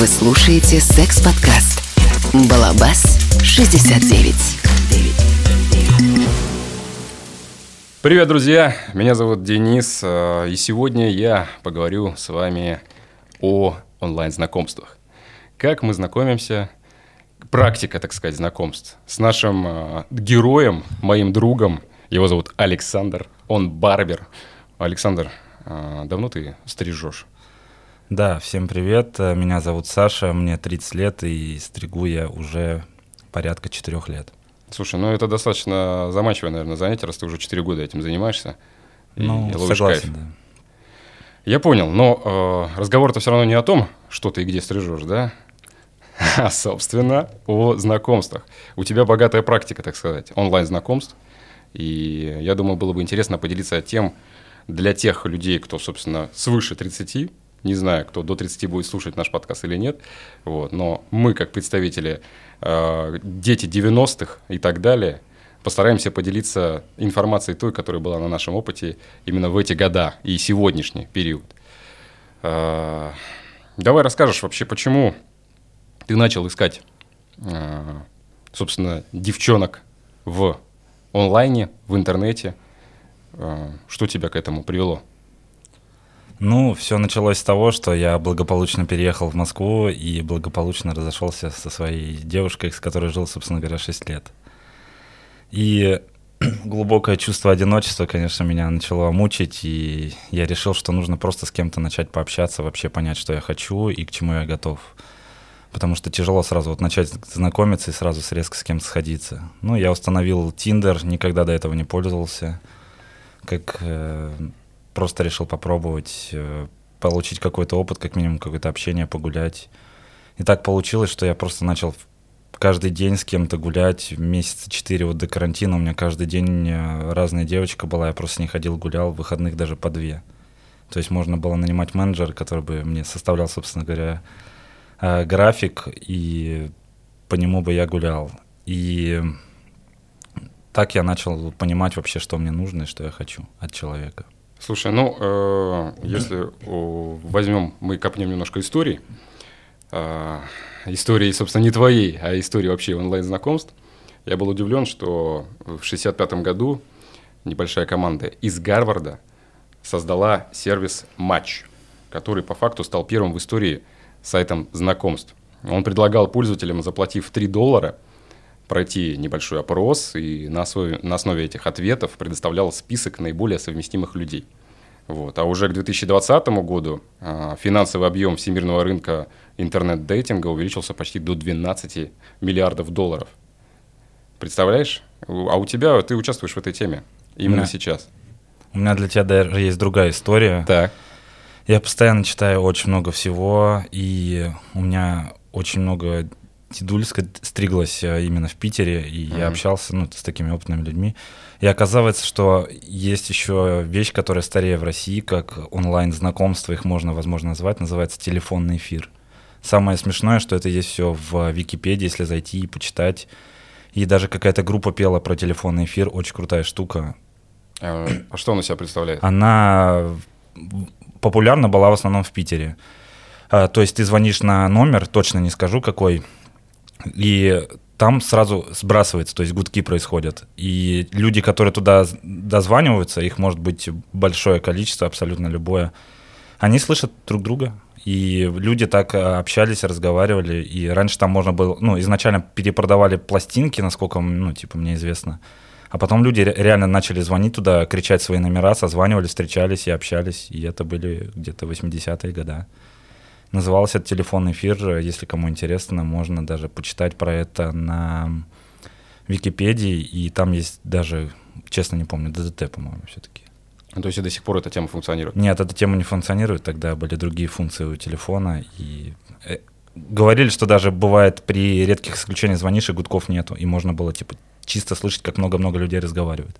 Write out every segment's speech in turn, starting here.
Вы слушаете секс-подкаст «Балабас 69». Привет, друзья! Меня зовут Денис, э, и сегодня я поговорю с вами о онлайн-знакомствах. Как мы знакомимся, практика, так сказать, знакомств с нашим э, героем, моим другом. Его зовут Александр, он барбер. Александр, э, давно ты стрижешь? Да, всем привет. Меня зовут Саша, мне 30 лет, и стригу я уже порядка 4 лет. Слушай, ну это достаточно заманчивое, наверное, занятие, раз ты уже 4 года этим занимаешься. и Ну, ловишь согласен, кайф. да. Я понял, но э, разговор-то все равно не о том, что ты и где стрижешь, да? А, собственно, о знакомствах. У тебя богатая практика, так сказать, онлайн-знакомств. И я думаю, было бы интересно поделиться тем для тех людей, кто, собственно, свыше 30, не знаю, кто до 30 будет слушать наш подкаст или нет, вот, но мы, как представители, э, дети 90-х и так далее, постараемся поделиться информацией той, которая была на нашем опыте именно в эти года и сегодняшний период. Э, Давай расскажешь вообще, почему ты начал искать, э, собственно, девчонок в онлайне, в интернете. Э, Что тебя к этому привело? Ну, все началось с того, что я благополучно переехал в Москву и благополучно разошелся со своей девушкой, с которой жил, собственно говоря, 6 лет. И глубокое чувство одиночества, конечно, меня начало мучить, и я решил, что нужно просто с кем-то начать пообщаться, вообще понять, что я хочу и к чему я готов. Потому что тяжело сразу вот начать знакомиться и сразу резко с кем-то сходиться. Ну, я установил Tinder, никогда до этого не пользовался. Как э, просто решил попробовать, э, получить какой-то опыт, как минимум какое-то общение, погулять. И так получилось, что я просто начал каждый день с кем-то гулять. Месяца четыре вот до карантина у меня каждый день э, разная девочка была, я просто с ней ходил, гулял, в выходных даже по две. То есть можно было нанимать менеджера, который бы мне составлял, собственно говоря, э, график, и по нему бы я гулял. И так я начал понимать вообще, что мне нужно и что я хочу от человека. Слушай, ну, э, если о, возьмем, мы копнем немножко истории, э, истории, собственно, не твоей, а истории вообще онлайн-знакомств, я был удивлен, что в 65 году небольшая команда из Гарварда создала сервис Match, который по факту стал первым в истории сайтом знакомств. Он предлагал пользователям, заплатив 3 доллара, пройти небольшой опрос и на основе, на основе этих ответов предоставлял список наиболее совместимых людей. Вот. А уже к 2020 году а, финансовый объем всемирного рынка интернет-дейтинга увеличился почти до 12 миллиардов долларов. Представляешь? А у тебя, ты участвуешь в этой теме именно Да. сейчас. У меня для тебя даже есть другая история. Так. Я постоянно читаю очень много всего, и у меня очень много дедуль ска- стриглась э, именно в Питере, и я Мгм. общался ну, с такими опытными людьми. И оказывается, что есть еще вещь, которая старее в России, как онлайн-знакомство, их можно, возможно, назвать, называется телефонный эфир. Самое смешное, что это есть все в Википедии, если зайти и почитать. И даже какая-то группа пела про телефонный эфир, очень крутая штука. А а что он из себя представляет? Она популярна была в основном в Питере. А, То есть ты звонишь на номер, точно не скажу какой, и там сразу сбрасывается, то есть гудки происходят. И люди, которые туда дозваниваются, их может быть большое количество, абсолютно любое, они слышат друг друга. И люди так а, общались, разговаривали. И раньше там можно было, ну, изначально перепродавали пластинки, насколько, ну, типа, мне известно. А потом люди ре- реально начали звонить туда, кричать свои номера, созванивались, встречались и общались. И это были где-то 80-е годы. Назывался это телефонный эфир. Если кому интересно, можно даже почитать про это на Википедии. И там есть даже, честно не помню, ДДТ, по-моему, все-таки. То есть и до сих пор эта тема функционирует. Нет, эта тема не функционирует, тогда были другие функции у телефона. И э, говорили, что даже бывает при редких исключениях звонишь, и гудков нету. И можно было типа чисто слышать, как много-много людей разговаривают.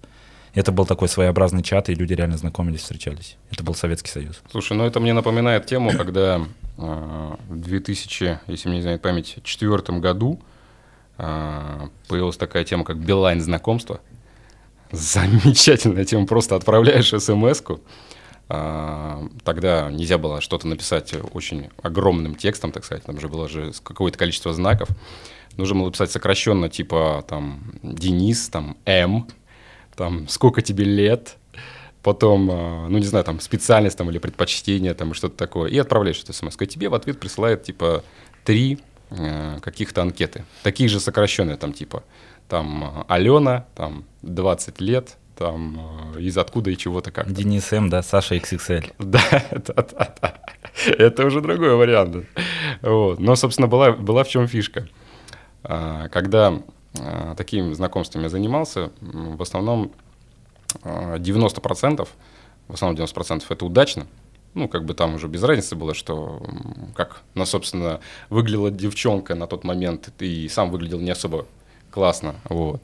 Это был такой своеобразный чат, и люди реально знакомились, встречались. Это был Советский Союз. Слушай, ну это мне напоминает тему, когда э, в 2000, если мне не знает память, четвертом году э, появилась такая тема, как Билайн знакомство. Замечательная тема, просто отправляешь смс-ку, а, тогда нельзя было что-то написать очень огромным текстом, так сказать, там же было же какое-то количество знаков. Нужно было писать сокращенно, типа там Денис, там М, там сколько тебе лет, потом, а, ну не знаю, там специальность там или предпочтение там и что-то такое, и отправляешь эту смс. И тебе в ответ присылает типа три э, каких-то анкеты, такие же сокращенные там типа там Алена, там 20 лет, там э, из откуда и чего-то как. Денис М, да, Саша XXL. Да, да, да, да. Это уже другой вариант. Вот. Но, собственно, была, была в чем фишка. А, когда такими знакомствами занимался, в основном 90%, а, в основном 90% это удачно, ну, как бы там уже без разницы было, что как, ну, собственно, выглядела девчонка на тот момент, и сам выглядел не особо классно, вот.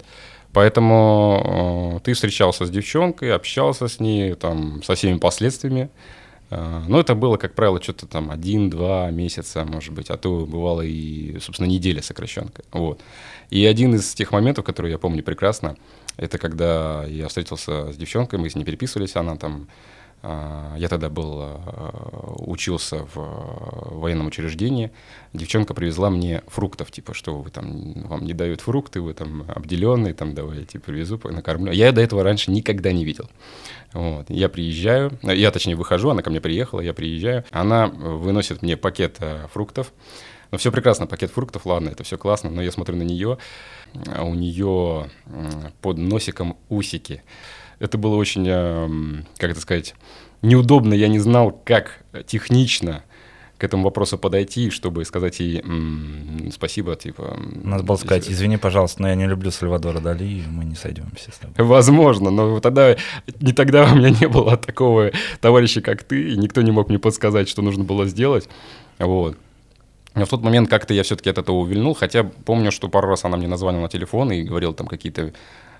Поэтому э, ты встречался с девчонкой, общался с ней, там, со всеми последствиями. Э, но это было, как правило, что-то там один-два месяца, может быть, а то бывало и, собственно, неделя сокращенка. Вот. И один из тех моментов, которые я помню прекрасно, это когда я встретился с девчонкой, мы с ней переписывались, она там а, я тогда был, а, учился в а, военном учреждении. Девчонка привезла мне фруктов, типа, что вы там, вам не дают фрукты, вы там обделенные, там, давай я тебе привезу, накормлю. Я до этого раньше никогда не видел. Вот. Я приезжаю, я точнее выхожу, она ко мне приехала, я приезжаю, она выносит мне пакет фруктов. Ну, все прекрасно, пакет фруктов, ладно, это все классно, но я смотрю на нее, а у нее под носиком усики это было очень, эм, как это сказать, неудобно. Я не знал, как технично к этому вопросу подойти, чтобы сказать ей м-м, спасибо, типа... Надо было сказать, извини, пожалуйста, но я не люблю Сальвадора Дали, и мы не сойдемся с тобой. Возможно, но тогда, не тогда у меня не было такого товарища, как ты, и никто не мог мне подсказать, что нужно было сделать. Вот. Но в тот момент как-то я все-таки от этого увильнул, хотя помню, что пару раз она мне назвонила на телефон и говорила там какие-то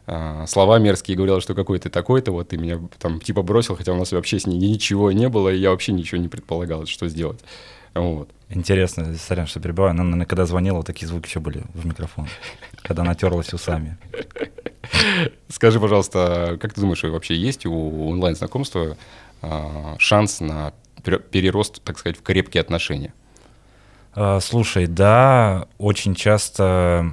а, слова мерзкие, говорила, что какой ты такой-то, вот ты меня там типа бросил, хотя у нас вообще с ней ничего не было, и я вообще ничего не предполагал, что сделать. Вот. Интересно, сорян, что перебиваю, она, наверное, когда звонила, такие звуки еще были в микрофон, когда она терлась усами. Скажи, пожалуйста, как ты думаешь, вообще есть у онлайн-знакомства а, шанс на перерост, так сказать, в крепкие отношения? А, слушай, да, очень часто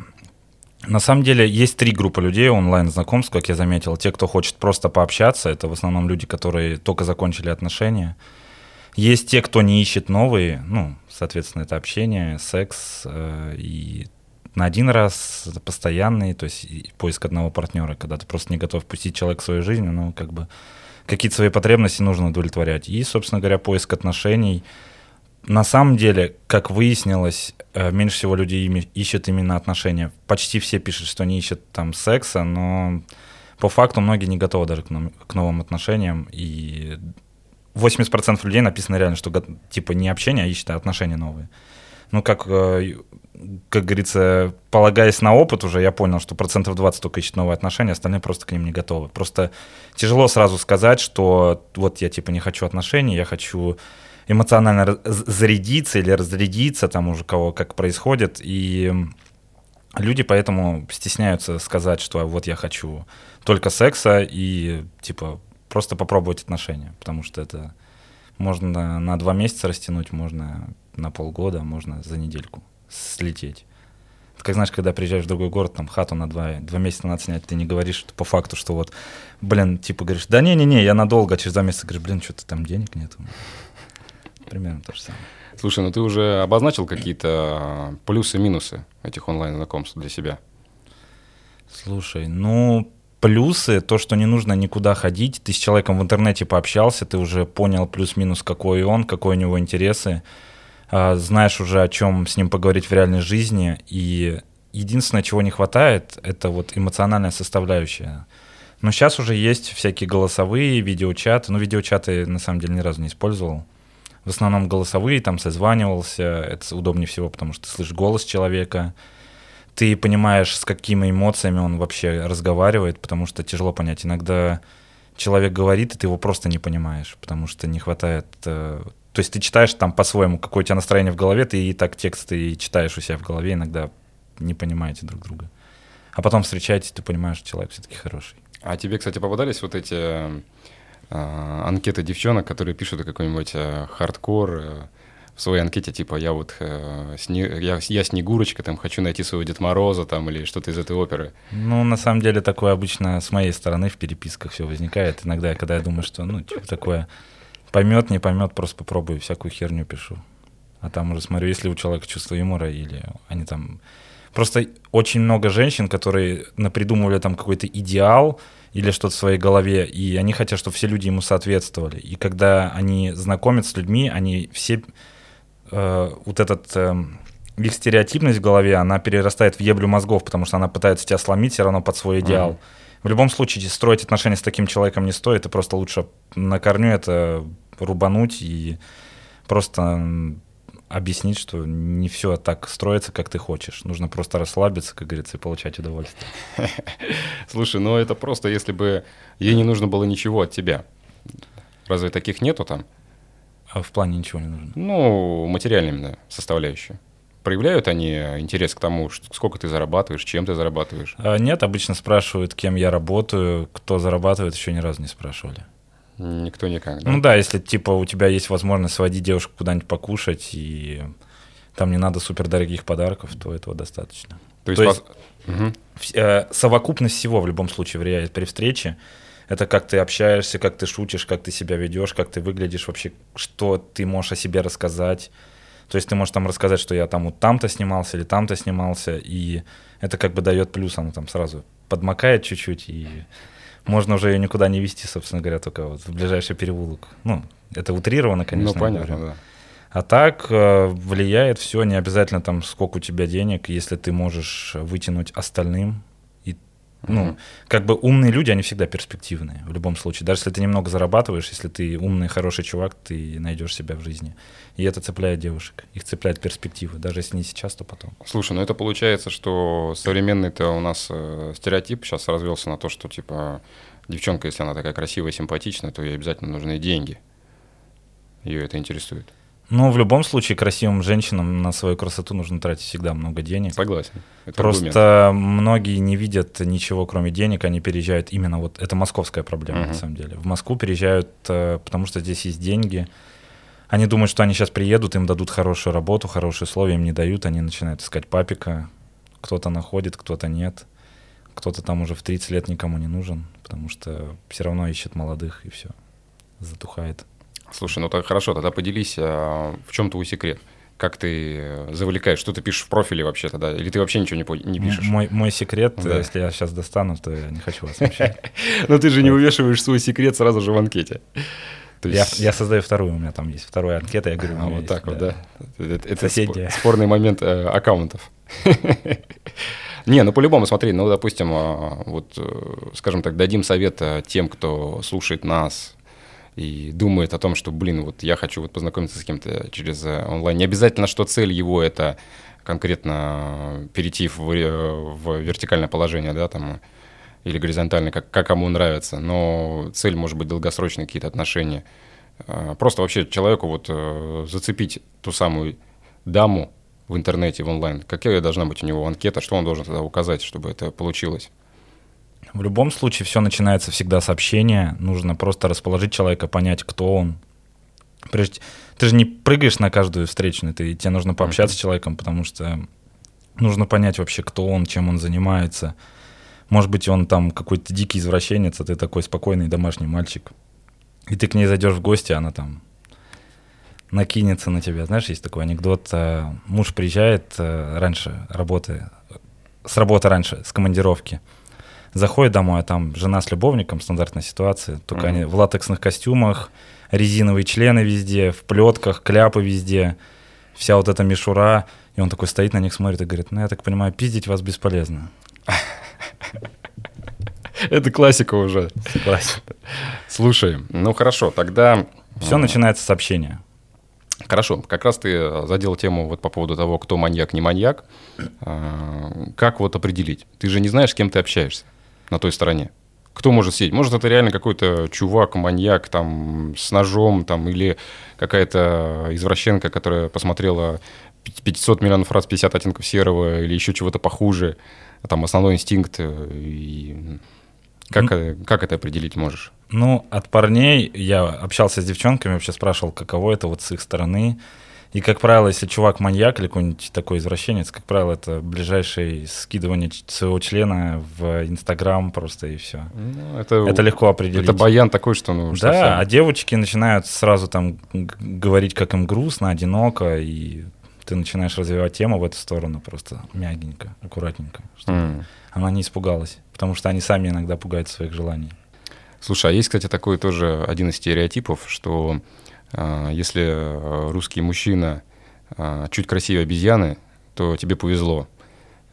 на самом деле есть три группы людей онлайн-знакомств, как я заметил. Те, кто хочет просто пообщаться, это в основном люди, которые только закончили отношения. Есть те, кто не ищет новые, ну, соответственно, это общение, секс э, и на один раз постоянный, то есть поиск одного партнера, когда ты просто не готов пустить человека в свою жизнь, но как бы какие-то свои потребности нужно удовлетворять. И, собственно говоря, поиск отношений — на самом деле, как выяснилось, э, меньше всего людей ищут именно отношения. Почти все пишут, что не ищут там секса, но по факту многие не готовы даже к, новым отношениям. И 80% людей написано реально, что типа не общение, а ищут отношения новые. Ну, как, э, как говорится, полагаясь на опыт уже, я понял, что процентов 20 только ищут новые отношения, остальные просто к ним не готовы. Просто тяжело сразу сказать, что вот я типа не хочу отношений, я хочу эмоционально зарядиться или разрядиться, там уже кого как происходит, и люди поэтому стесняются сказать, что вот я хочу только секса и типа просто попробовать отношения, потому что это можно на два месяца растянуть, можно на полгода, можно за недельку слететь. Как знаешь, когда приезжаешь в другой город, там хату на два, два месяца надо снять, ты не говоришь по факту, что вот, блин, типа говоришь, да не-не-не, я надолго, а через два месяца говоришь, блин, что-то там денег нету примерно то же самое. Слушай, ну ты уже обозначил какие-то плюсы-минусы этих онлайн-знакомств для себя? Слушай, ну, плюсы, то, что не нужно никуда ходить, ты с человеком в интернете пообщался, ты уже понял плюс-минус, какой он, какой у него интересы, а, знаешь уже, о чем с ним поговорить в реальной жизни, и единственное, чего не хватает, это вот эмоциональная составляющая. Но сейчас уже есть всякие голосовые видеочаты, ну, видеочаты на самом деле ни разу не использовал, в основном голосовые, там созванивался, это удобнее всего, потому что ты слышишь голос человека, ты понимаешь, с какими эмоциями он вообще разговаривает, потому что тяжело понять. Иногда человек говорит, и ты его просто не понимаешь, потому что не хватает... Э, то есть ты читаешь там по-своему, какое у тебя настроение в голове, ты и так текст ты читаешь у себя в голове, иногда не понимаете друг друга. А потом встречаетесь, ты понимаешь, что человек все-таки хороший. А тебе, кстати, попадались вот эти анкеты девчонок, которые пишут какой-нибудь а, хардкор а, в своей анкете, типа, я вот а, сне, я, я Снегурочка, там, хочу найти своего Дед Мороза, там, или что-то из этой оперы. Ну, на самом деле, такое обычно с моей стороны в переписках все возникает. Иногда, когда я думаю, что, ну, типа, такое поймет, не поймет, просто попробую, всякую херню пишу. А там уже смотрю, если у человека чувство юмора, или они там... Просто очень много женщин, которые напридумывали там какой-то идеал или что-то в своей голове, и они хотят, чтобы все люди ему соответствовали. И когда они знакомятся с людьми, они все... Э, вот этот... Э, их стереотипность в голове, она перерастает в еблю мозгов, потому что она пытается тебя сломить все равно под свой идеал. Mm-hmm. В любом случае, строить отношения с таким человеком не стоит, и просто лучше на корню это рубануть и просто объяснить, что не все так строится, как ты хочешь. Нужно просто расслабиться, как говорится, и получать удовольствие. Слушай, ну это просто, если бы ей не нужно было ничего от тебя. Разве таких нету там? А в плане ничего не нужно? Ну, материальная составляющая. Проявляют они интерес к тому, сколько ты зарабатываешь, чем ты зарабатываешь? А нет, обычно спрашивают, кем я работаю, кто зарабатывает, еще ни разу не спрашивали. Никто никак, да? Ну да, если типа у тебя есть возможность сводить девушку куда-нибудь покушать, и там не надо супер дорогих подарков, то этого достаточно. То есть, то есть угу. э, совокупность всего в любом случае влияет при встрече. Это как ты общаешься, как ты шутишь, как ты себя ведешь, как ты выглядишь, вообще, что ты можешь о себе рассказать. То есть ты можешь там рассказать, что я там вот там-то снимался или там-то снимался, и это как бы дает плюс, оно там сразу подмокает чуть-чуть, и можно уже ее никуда не вести, собственно говоря, только вот в ближайший переулок. Ну, это утрировано, конечно. Ну, понятно, да. А так э, влияет все, не обязательно там сколько у тебя денег, если ты можешь вытянуть остальным. Ну, как бы умные люди, они всегда перспективные в любом случае. Даже если ты немного зарабатываешь, если ты умный, хороший чувак, ты найдешь себя в жизни. И это цепляет девушек. Их цепляет перспективы. Даже если не сейчас, то потом. Слушай, ну это получается, что современный-то у нас э, стереотип сейчас развелся на то, что типа девчонка, если она такая красивая, симпатичная, то ей обязательно нужны деньги. Ее это интересует. Ну, в любом случае, красивым женщинам на свою красоту нужно тратить всегда много денег. Согласен. Это Просто аргумент. многие не видят ничего, кроме денег, они переезжают именно вот... Это московская проблема, uh-huh. на самом деле. В Москву переезжают, э, потому что здесь есть деньги, они думают, что они сейчас приедут, им дадут хорошую работу, хорошие условия, им не дают, они начинают искать папика. Кто-то находит, кто-то нет. Кто-то там уже в 30 лет никому не нужен, потому что все равно ищет молодых, и все, затухает. Слушай, ну так хорошо, тогда поделись, а в чем твой секрет? Как ты завлекаешь? Что ты пишешь в профиле вообще тогда? Или ты вообще ничего не, не пишешь? Мой, мой секрет, да. если я сейчас достану, то я не хочу вас смущать. Но ты же не увешиваешь свой секрет сразу же в анкете. То есть... я, я создаю вторую, у меня там есть вторая анкета, я говорю, а вот есть, так вот, да. Это, это спорный момент э, аккаунтов. Не, ну по-любому, смотри, ну, допустим, а, вот, э, скажем так, дадим совет э, тем, кто слушает нас и думает о том, что, блин, вот я хочу вот познакомиться с кем-то через э, онлайн. Не обязательно, что цель его это конкретно перейти в, в вертикальное положение, да, там, или горизонтально, как, как кому нравится, но цель может быть долгосрочные какие-то отношения. А, просто вообще человеку вот э, зацепить ту самую даму в интернете, в онлайн. Какая должна быть у него анкета, что он должен тогда указать, чтобы это получилось? В любом случае все начинается всегда с общения. Нужно просто расположить человека, понять, кто он. Прежде... Ты же не прыгаешь на каждую встречную, ты, тебе нужно пообщаться mm-hmm. с человеком, потому что нужно понять вообще, кто он, чем он занимается – может быть, он там какой-то дикий извращенец, а ты такой спокойный домашний мальчик. И ты к ней зайдешь в гости, она там накинется на тебя. Знаешь, есть такой анекдот. Э, муж приезжает э, раньше работы, с работы раньше, с командировки. Заходит домой, а там жена с любовником, стандартная ситуация. Только mm-hmm. они в латексных костюмах, резиновые члены везде, в плетках, кляпы везде, вся вот эта мишура. И он такой стоит на них, смотрит и говорит, ну, я так понимаю, пиздить вас бесполезно. Это классика уже. Классика. Слушай, ну хорошо, тогда... Все начинается с общения. Хорошо, как раз ты задел тему вот по поводу того, кто маньяк, не маньяк. А, как вот определить? Ты же не знаешь, с кем ты общаешься на той стороне. Кто может сидеть? Может, это реально какой-то чувак, маньяк там с ножом там или какая-то извращенка, которая посмотрела 500 миллионов раз 50 оттенков серого или еще чего-то похуже. А там основной инстинкт. Э, и как, mm. как это определить можешь? Ну, от парней я общался с девчонками, вообще спрашивал, каково это вот с их стороны. И, как правило, если чувак маньяк или какой-нибудь такой извращенец, как правило, это ближайшее скидывание своего члена в Инстаграм просто и все. Ну, это, это легко определить. Это баян такой, что ну. Да, совсем... а девочки начинают сразу там говорить, как им грустно, одиноко, и ты начинаешь развивать тему в эту сторону просто мягенько, аккуратненько, чтобы mm. она не испугалась, потому что они сами иногда пугают своих желаний. Слушай, а есть, кстати, такой тоже один из стереотипов, что если э, русский мужчина э, чуть красивее обезьяны, то тебе повезло.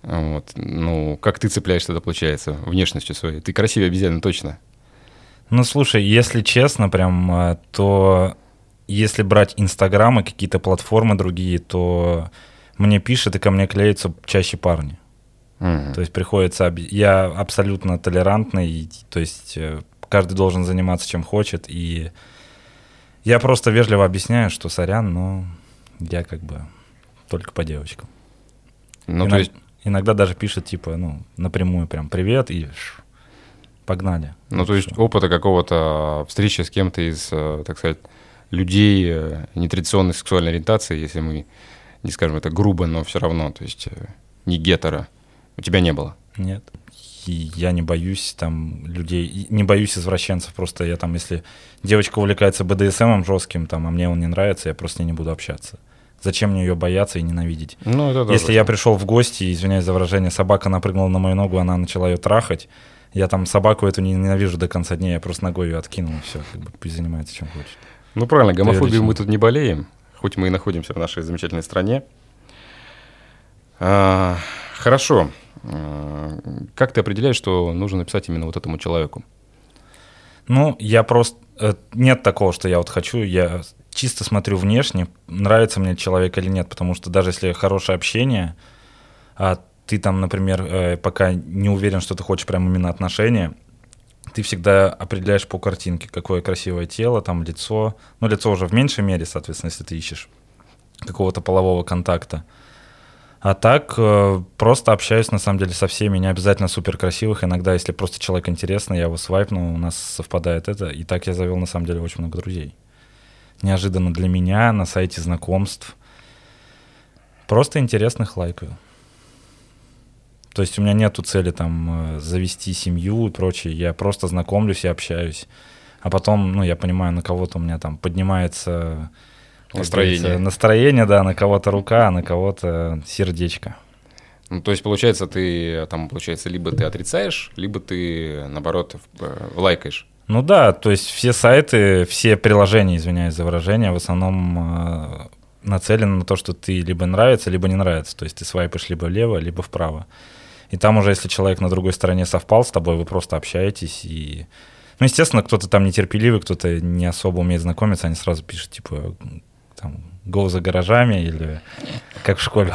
Вот. Ну, как ты цепляешься тогда, получается, внешностью своей? Ты красивее обезьяны, точно. Ну, слушай, если честно, прям, э, то если брать Инстаграм и какие-то платформы другие, то мне пишут и ко мне клеятся чаще парни. Mm-hmm. То есть приходится... Я абсолютно толерантный, то есть э, каждый должен заниматься чем хочет, и я просто вежливо объясняю, что сорян, но я как бы только по девочкам. Ну, Иног... то есть... Иногда даже пишет, типа, ну, напрямую прям «привет» и погнали. Ну, то есть опыта какого-то встречи с кем-то из, э, так сказать, людей э, нетрадиционной сексуальной ориентации, если мы не скажем это грубо, но все равно, то есть э, не гетера, у тебя не было? Нет и я не боюсь там людей, не боюсь извращенцев, просто я там, если девочка увлекается БДСМом жестким, там, а мне он не нравится, я просто не буду общаться. Зачем мне ее бояться и ненавидеть? Ну, это Если я пришел в гости, извиняюсь за выражение, собака напрыгнула на мою ногу, она начала ее трахать, я там собаку эту не ненавижу до конца дня, я просто ногой ее откинул, и все, как бы пусть занимается чем хочет. Ну правильно, гомофобию мы тут не болеем, хоть мы и находимся в нашей замечательной стране. А, хорошо. Э, как ты определяешь, что нужно написать именно вот этому человеку? Ну, я просто... Э, нет такого, что я вот хочу, я чисто смотрю внешне, нравится мне человек или нет, потому что даже если хорошее общение, а ты там, например, э, пока не уверен, что ты хочешь прям именно отношения, ты всегда определяешь по картинке, какое красивое тело, там лицо. Ну, лицо уже в меньшей мере, соответственно, если ты ищешь какого-то полового контакта. А так э, просто общаюсь на самом деле со всеми, не обязательно супер красивых. Иногда, если просто человек интересный, я его свайпну, у нас совпадает это. И так я завел на самом деле очень много друзей. Неожиданно для меня на сайте знакомств. Просто интересных лайкаю. То есть у меня нету цели там э, завести семью и прочее. Я просто знакомлюсь и общаюсь. А потом, ну, я понимаю, на кого-то у меня там поднимается Настроение. Настроение, да, на кого-то рука, а на кого-то сердечко. Ну, то есть, получается, ты там, получается, либо ты отрицаешь, либо ты, наоборот, э, лайкаешь. Ну да, то есть все сайты, все приложения, извиняюсь за выражение, в основном э, нацелены на то, что ты либо нравится, либо не нравится. То есть ты свайпаешь либо влево, либо вправо. И там уже, если человек на другой стороне совпал с тобой, вы просто общаетесь и... Ну, естественно, кто-то там нетерпеливый, кто-то не особо умеет знакомиться, они сразу пишут, типа, там, go за гаражами или как в школе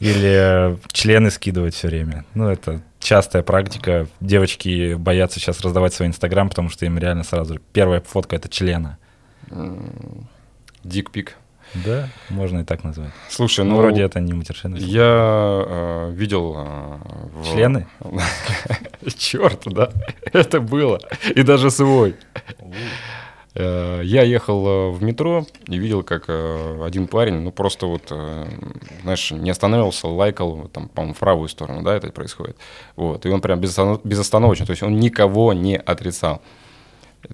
или члены скидывать все время. Ну, это частая практика. Девочки боятся сейчас раздавать свой Инстаграм, потому что им реально сразу первая фотка — это члена. Дикпик. Да, можно и так назвать. Слушай, ну... Вроде это не матершинность. Я э, видел... Э, в... Члены? Черт, да. Это было. И даже свой. Э, я ехал э, в метро и видел, как э, один парень, ну просто вот, знаешь, не останавливался, лайкал, там, по-моему, в правую сторону, да, это происходит. Вот, и он прям безостановочно, то есть он никого не отрицал.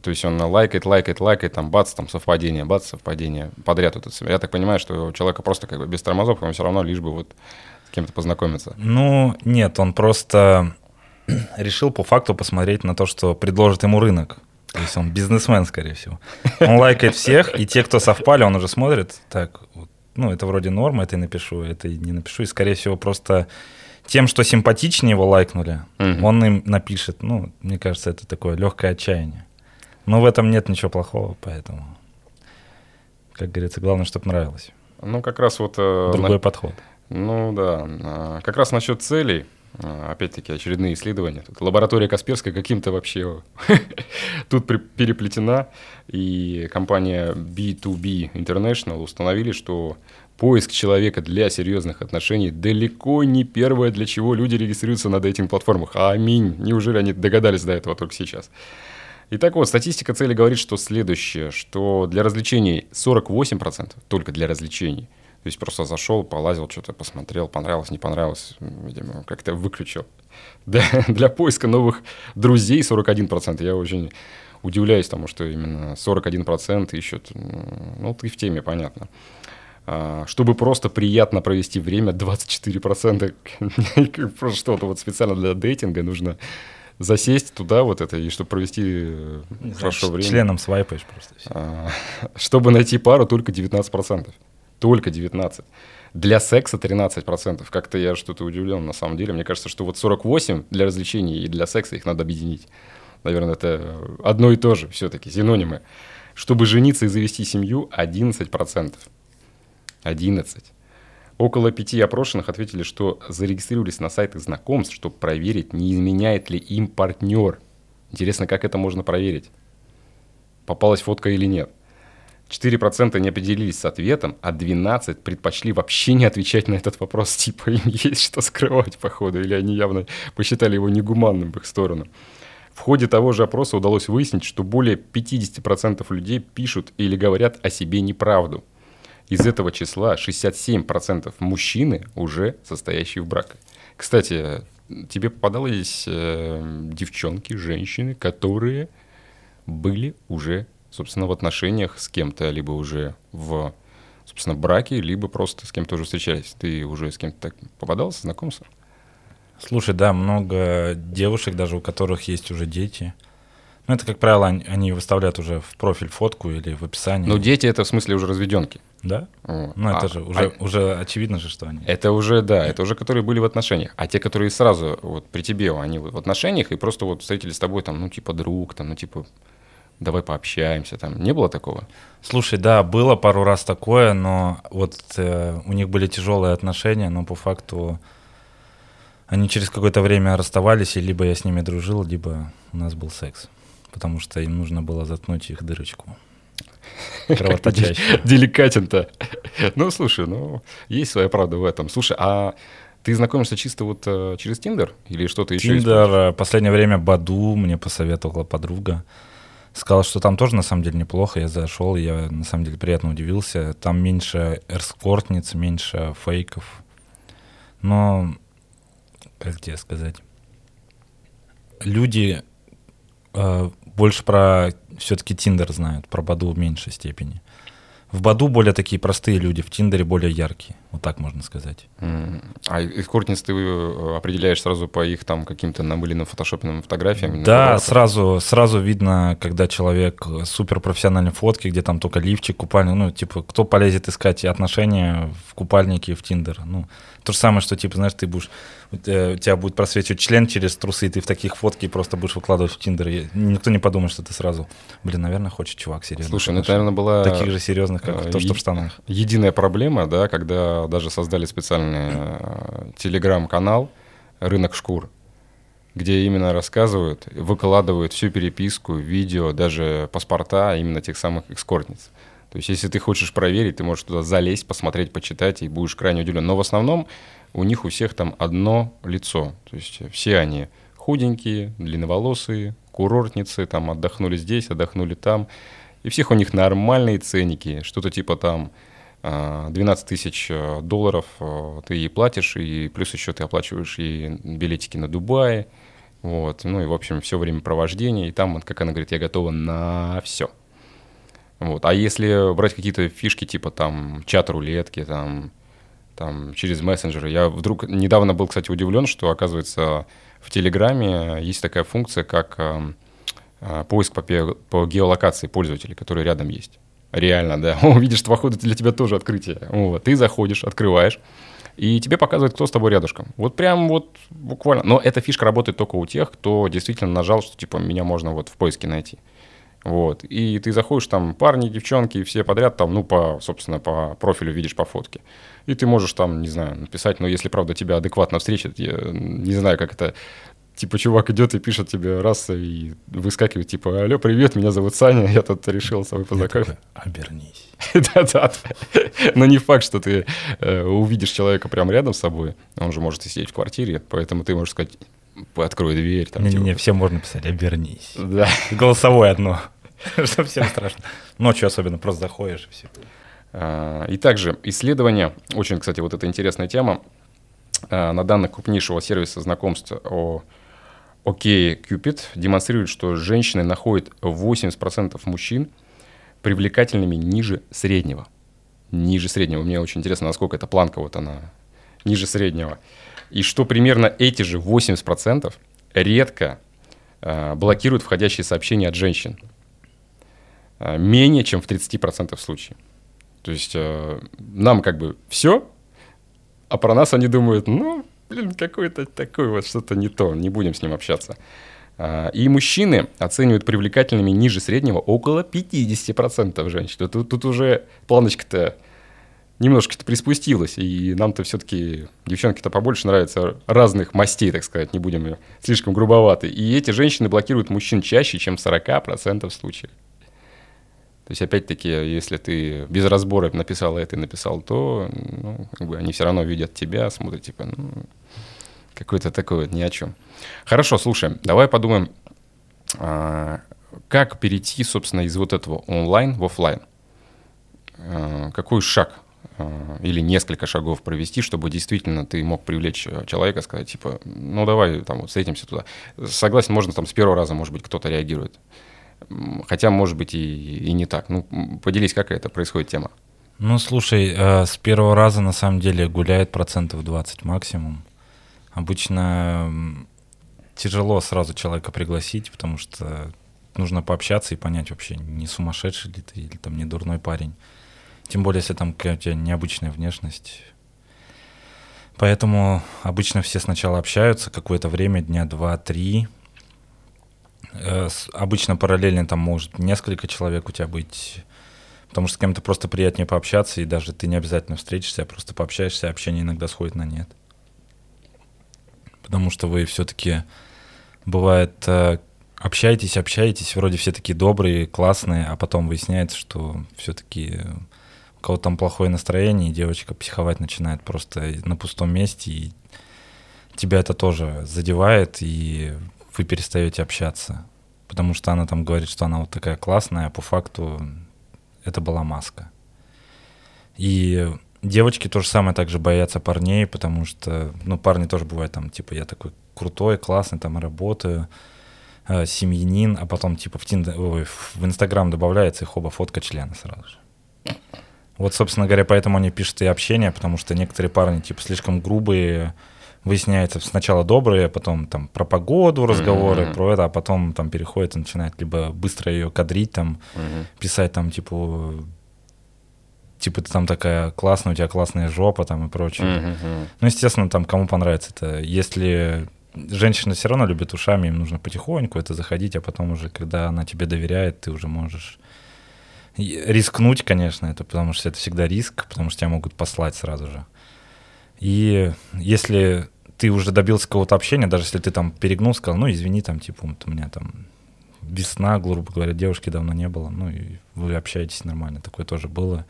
То есть он лайкает, лайкает, лайкает, там бац, там совпадение, бац, совпадение, подряд вот это. Я так понимаю, что у человека просто как бы без тормозов, он все равно лишь бы вот с кем-то познакомиться. Ну, нет, он просто решил по факту посмотреть на то, что предложит ему рынок. То есть он бизнесмен, скорее всего. Он лайкает всех, и те, кто совпали, он уже смотрит, так, ну, это вроде норма, это и напишу, это и не напишу. И, скорее всего, просто тем, что симпатичнее его лайкнули, угу. он им напишет. Ну, мне кажется, это такое легкое отчаяние. Но в этом нет ничего плохого, поэтому, как говорится, главное, чтобы нравилось. Ну, как раз вот... Э, Другой на... подход. Ну, да. А, как раз насчет целей. А, опять-таки, очередные исследования. Тут лаборатория Касперская каким-то вообще тут переплетена. И компания B2B International установили, что поиск человека для серьезных отношений далеко не первое, для чего люди регистрируются на этих платформах. Аминь. Неужели они догадались до этого только сейчас? Итак, вот, статистика цели говорит, что следующее, что для развлечений 48%, только для развлечений, то есть просто зашел, полазил, что-то посмотрел, понравилось, не понравилось, видимо, как-то выключил. Для, для поиска новых друзей 41%. Я очень удивляюсь тому, что именно 41% ищут. Ну, ты в теме, понятно. А, чтобы просто приятно провести время, 24%. Просто что-то вот специально для дейтинга нужно засесть туда вот это, и чтобы провести э, Не хорошо знаю, время. Членом свайпаешь просто. А, чтобы найти пару, только 19%. Только 19%. Для секса 13%. Как-то я что-то удивлен на самом деле. Мне кажется, что вот 48 для развлечений и для секса их надо объединить. Наверное, это одно и то же все-таки, синонимы. Чтобы жениться и завести семью, 11%. 11. Около пяти опрошенных ответили, что зарегистрировались на сайтах знакомств, чтобы проверить, не изменяет ли им партнер. Интересно, как это можно проверить? Попалась фотка или нет? 4% не определились с ответом, а 12% предпочли вообще не отвечать на этот вопрос, типа им есть что скрывать, походу, или они явно посчитали его негуманным в их сторону. В ходе того же опроса удалось выяснить, что более 50% людей пишут или говорят о себе неправду – из этого числа 67% мужчины уже состоящие в браке. Кстати, тебе попадались э, девчонки, женщины, которые были уже, собственно, в отношениях с кем-то, либо уже в, собственно, браке, либо просто с кем-то уже встречались. Ты уже с кем-то так попадался, знакомился? Слушай, да, много девушек, даже у которых есть уже дети. Ну, это, как правило, они, они выставляют уже в профиль фотку или в описании. Ну, дети это в смысле уже разведенки. Да? Вот. Ну, это а, же уже, а, уже очевидно же, что они. Это уже, да, это уже которые были в отношениях. А те, которые сразу вот при тебе, они в отношениях и просто вот встретились с тобой, там, ну, типа друг, там, ну, типа, давай пообщаемся, там, не было такого? Слушай, да, было пару раз такое, но вот э, у них были тяжелые отношения, но по факту они через какое-то время расставались, и либо я с ними дружил, либо у нас был секс потому что им нужно было заткнуть их дырочку. Кровоточащую. Деликатен-то. Ну, слушай, ну, есть своя правда в этом. Слушай, а ты знакомишься чисто вот uh, через Тиндер или что-то еще? Тиндер, в последнее время Баду мне посоветовала подруга. Сказала, что там тоже на самом деле неплохо. Я зашел, я на самом деле приятно удивился. Там меньше эрскортниц, меньше фейков. Но, как тебе сказать, люди э, больше про все-таки Тиндер знают, про Баду в меньшей степени. В Баду более такие простые люди, в Тиндере более яркие, вот так можно сказать. Mm. А эскортниц ты э, определяешь сразу по их там каким-то намыленным фотошопенным фотографиям? Да, сразу, сразу видно, когда человек супер профессиональной фотки, где там только лифчик, купальник, ну, типа, кто полезет искать отношения в купальнике в Тиндер, ну, то же самое, что, типа, знаешь, ты будешь, э, у тебя будет просвечивать член через трусы, и ты в таких фотки просто будешь выкладывать в Тиндер. И никто не подумает, что ты сразу, блин, наверное, хочет чувак серьезно. Слушай, ну это, наверное, была... Таких же серьезных, как то, что в штанах. Единая проблема, да, когда даже создали специальный э, телеграм-канал «Рынок шкур», где именно рассказывают, выкладывают всю переписку, видео, даже паспорта именно тех самых экскортниц. То есть, если ты хочешь проверить, ты можешь туда залезть, посмотреть, почитать, и будешь крайне удивлен. Но в основном у них у всех там одно лицо. То есть, все они худенькие, длинноволосые, курортницы, там отдохнули здесь, отдохнули там. И всех у них нормальные ценники, что-то типа там 12 а, тысяч э, долларов э, ты ей платишь, и плюс еще ты оплачиваешь и билетики на Дубай, вот, ну и, в общем, все время провождения, и там, как она говорит, я готова на все. Вот. А если брать какие-то фишки типа там чат-рулетки, там, там через мессенджеры, я вдруг недавно был, кстати, удивлен, что, оказывается, в Телеграме есть такая функция, как э, э, поиск по, по геолокации пользователей, который рядом есть. Реально, да. Увидишь, что, походу, для тебя тоже открытие. Вот. Ты заходишь, открываешь, и тебе показывает, кто с тобой рядышком. Вот прям вот буквально. Но эта фишка работает только у тех, кто действительно нажал, что типа меня можно вот в поиске найти. Вот. И ты заходишь, там парни, девчонки, все подряд, там, ну, по, собственно, по профилю видишь по фотке. И ты можешь там, не знаю, написать, но если, правда, тебя адекватно встретят, я не знаю, как это типа чувак идет и пишет тебе раз и выскакивает, типа, алло, привет, меня зовут Саня, я тут решил с тобой познакомиться. Обернись. Да-да. Но не факт, что ты э, увидишь человека прямо рядом с собой. Он же может и сидеть в квартире, поэтому ты можешь сказать, открой дверь. Не-не-не, типа. всем можно писать, обернись. Да. Голосовое одно, чтобы всем страшно. Ночью особенно просто заходишь и все. А, И также исследование, очень, кстати, вот эта интересная тема, а, на данных крупнейшего сервиса знакомств о OkCupid демонстрирует, что женщины находят 80% мужчин привлекательными ниже среднего. Ниже среднего. Мне очень интересно, насколько эта планка вот она ниже среднего. И что примерно эти же 80% редко а, блокируют входящие сообщения от женщин. А, менее чем в 30% случаев. То есть э, нам как бы все, а про нас они думают, ну, блин, какой-то такой вот что-то не то, не будем с ним общаться. А, И мужчины оценивают привлекательными ниже среднего около 50% женщин. Тут, тут уже планочка-то немножко-то приспустилась, и нам-то все-таки девчонки-то побольше нравятся разных мастей, так сказать, не будем слишком грубоваты. И эти женщины блокируют мужчин чаще, чем в 40% случаев. То есть, опять-таки, если ты без разбора написал это и написал то, ну, как бы они все равно видят тебя, смотрят, типа, ну, какой-то такой вот ни о чем. Хорошо, слушай, давай подумаем, а, как перейти, собственно, из вот этого онлайн в офлайн. А, Какой шаг а, или несколько шагов провести, чтобы действительно ты мог привлечь э, человека, сказать, типа, ну давай там вот встретимся туда. Согласен, можно там с первого раза, может быть, кто-то реагирует. Хотя, может быть, и, и не так. Ну, поделись, как это происходит тема. Ну, слушай, э, с первого раза на самом деле гуляет процентов 20 максимум. Обычно тяжело сразу человека пригласить, потому что нужно пообщаться и понять вообще, не сумасшедший ли ты или там не дурной парень. Тем более, если там у тебя необычная внешность. Поэтому обычно все сначала общаются какое-то время, дня два-три. Э, Обычно параллельно там может несколько человек у тебя быть, потому что с кем-то просто приятнее пообщаться, и даже ты не обязательно встретишься, а просто пообщаешься, общение иногда сходит на нет. Потому что вы все-таки, бывает, э, общаетесь, общаетесь, вроде все такие добрые, классные, а потом выясняется, что все-таки у кого-то там плохое настроение, и девочка психовать начинает просто на пустом месте, и тебя это тоже задевает, и вы перестаете общаться. Потому что она там говорит, что она вот такая классная, а по факту это была маска. И девочки тоже самое также боятся парней, потому что, ну, парни тоже бывают там, типа, я такой крутой, классный, там, работаю, э, семьянин, а потом, типа, в, Тиндер, ой, в Инстаграм добавляется их оба фотка члена сразу же. Вот, собственно говоря, поэтому они пишут и общение, потому что некоторые парни, типа, слишком грубые, выясняется сначала добрые, а потом там про погоду разговоры, Мгм. про это, а потом там переходит и начинает либо быстро ее кадрить, там, писать там, типа, типа ты там такая классная, у тебя классная жопа там и прочее. Мгм. Ну, естественно, там кому понравится это. Если женщина все равно любит ушами, им нужно потихоньку это заходить, а потом уже, когда она тебе доверяет, ты уже можешь рискнуть, конечно, это потому что это всегда риск, потому что тебя могут послать сразу же. И если ты уже добился какого-то общения, даже если ты там перегнул, сказал, ну, извини, там, типа, вот у меня там весна, грубо говоря, девушки давно не было, ну, и вы общаетесь нормально, такое тоже было.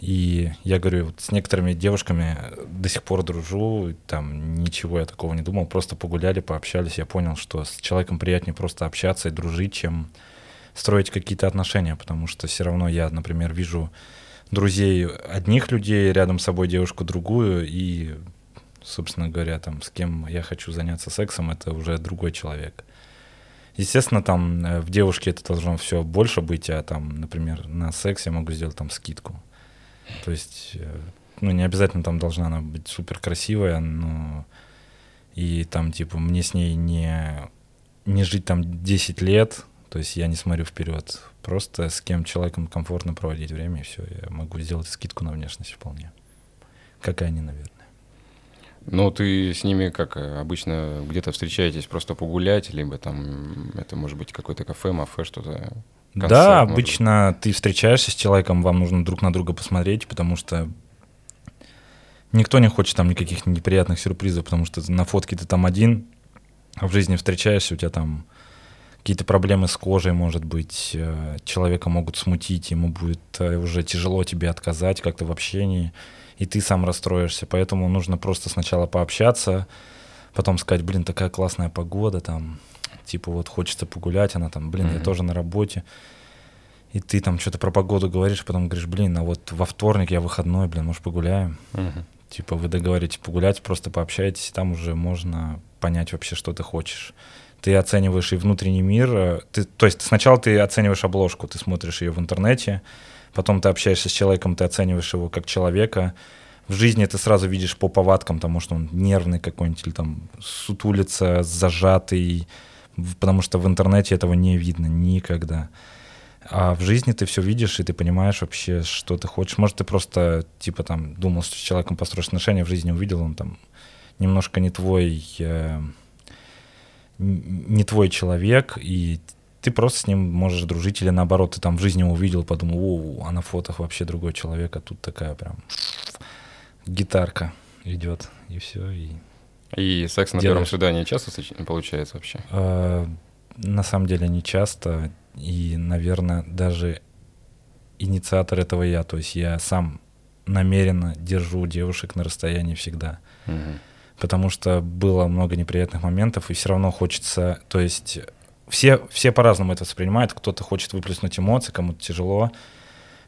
И я говорю, вот с некоторыми девушками до сих пор дружу, там ничего я такого не думал, просто погуляли, пообщались, я понял, что с человеком приятнее просто общаться и дружить, чем строить какие-то отношения, потому что все равно я, например, вижу друзей одних людей, рядом с собой девушку другую, и, собственно говоря, там, с кем я хочу заняться сексом, это уже другой человек. Естественно, там э, в девушке это должно все больше быть, а там, например, на секс я могу сделать там скидку. То есть, э, ну, не обязательно там должна она быть супер красивая, но и там, типа, мне с ней не, не жить там 10 лет, то есть я не смотрю вперед. Просто с кем человеком комфортно проводить время, и все, я могу сделать скидку на внешность вполне. Как и они, наверное. Ну, ты с ними, как э, обычно, где-то встречаетесь просто погулять, либо там, это может быть какое-то кафе, мафе, что-то. концерт, да, обычно ты встречаешься с человеком, вам нужно друг на друга посмотреть, потому что никто не хочет там никаких неприятных сюрпризов, потому что на фотке ты там один, а в жизни встречаешься, у тебя там какие-то проблемы с кожей, может быть, э, человека могут смутить, ему будет э, уже тяжело тебе отказать как-то в общении, и ты сам расстроишься. Поэтому нужно просто сначала пообщаться, потом сказать, блин, такая классная погода, там, типа вот хочется погулять, она там, блин, mm-hmm. я тоже на работе. И ты там что-то про погоду говоришь, потом говоришь, блин, а вот во вторник я выходной, блин, может погуляем? Mm-hmm. Типа вы договоритесь погулять, просто пообщаетесь, и там уже можно понять вообще, что ты хочешь. Ты оцениваешь и внутренний мир. Э, ты, то есть сначала ты оцениваешь обложку, ты смотришь ее в интернете, потом ты общаешься с человеком, ты оцениваешь его как человека. В жизни ты сразу видишь по повадкам, потому что он нервный какой-нибудь, или там сутулится, зажатый, потому что в интернете этого не видно никогда. А в жизни ты все видишь, и ты понимаешь вообще, что ты хочешь. Может, ты просто, типа, там, думал, что с человеком построишь отношения, в жизни увидел, он там немножко не твой, э, не твой человек, и ты просто с ним можешь дружить, или наоборот, ты там в жизни увидел, подумал, о, а на фотах вообще другой человек, а тут такая прям гитарка идет, и все, и... И секс на делаешь. первом свидании часто получается вообще? А, на самом деле не часто, и, наверное, даже инициатор этого я, то есть я сам намеренно держу девушек на расстоянии всегда. Угу потому что было много неприятных моментов, и все равно хочется, то есть все, все по-разному это воспринимают, кто-то хочет выплеснуть эмоции, кому-то тяжело.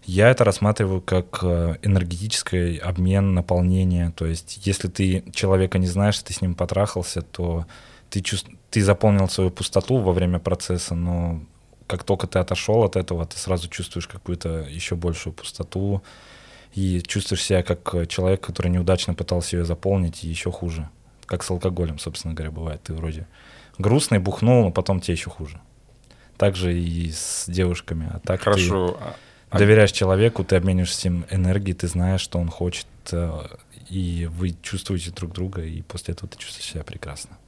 Я это рассматриваю как э, энергетический обмен, наполнение. То есть, если ты человека не знаешь, ты с ним потрахался, то ты, чувств... ты заполнил свою пустоту во время процесса, но как только ты отошел от этого, ты сразу чувствуешь какую-то еще большую пустоту, и чувствуешь себя как э, человек, который неудачно пытался ее заполнить, и еще хуже. Как с алкоголем, собственно говоря, бывает. Ты вроде грустный, бухнул, но потом тебе еще хуже. Так же и с девушками. А так Хорошо. ты а доверяешь человеку, ты обмениваешься с ним энергией, ты знаешь, что он хочет, э, и вы чувствуете друг друга, и после этого ты чувствуешь себя прекрасно.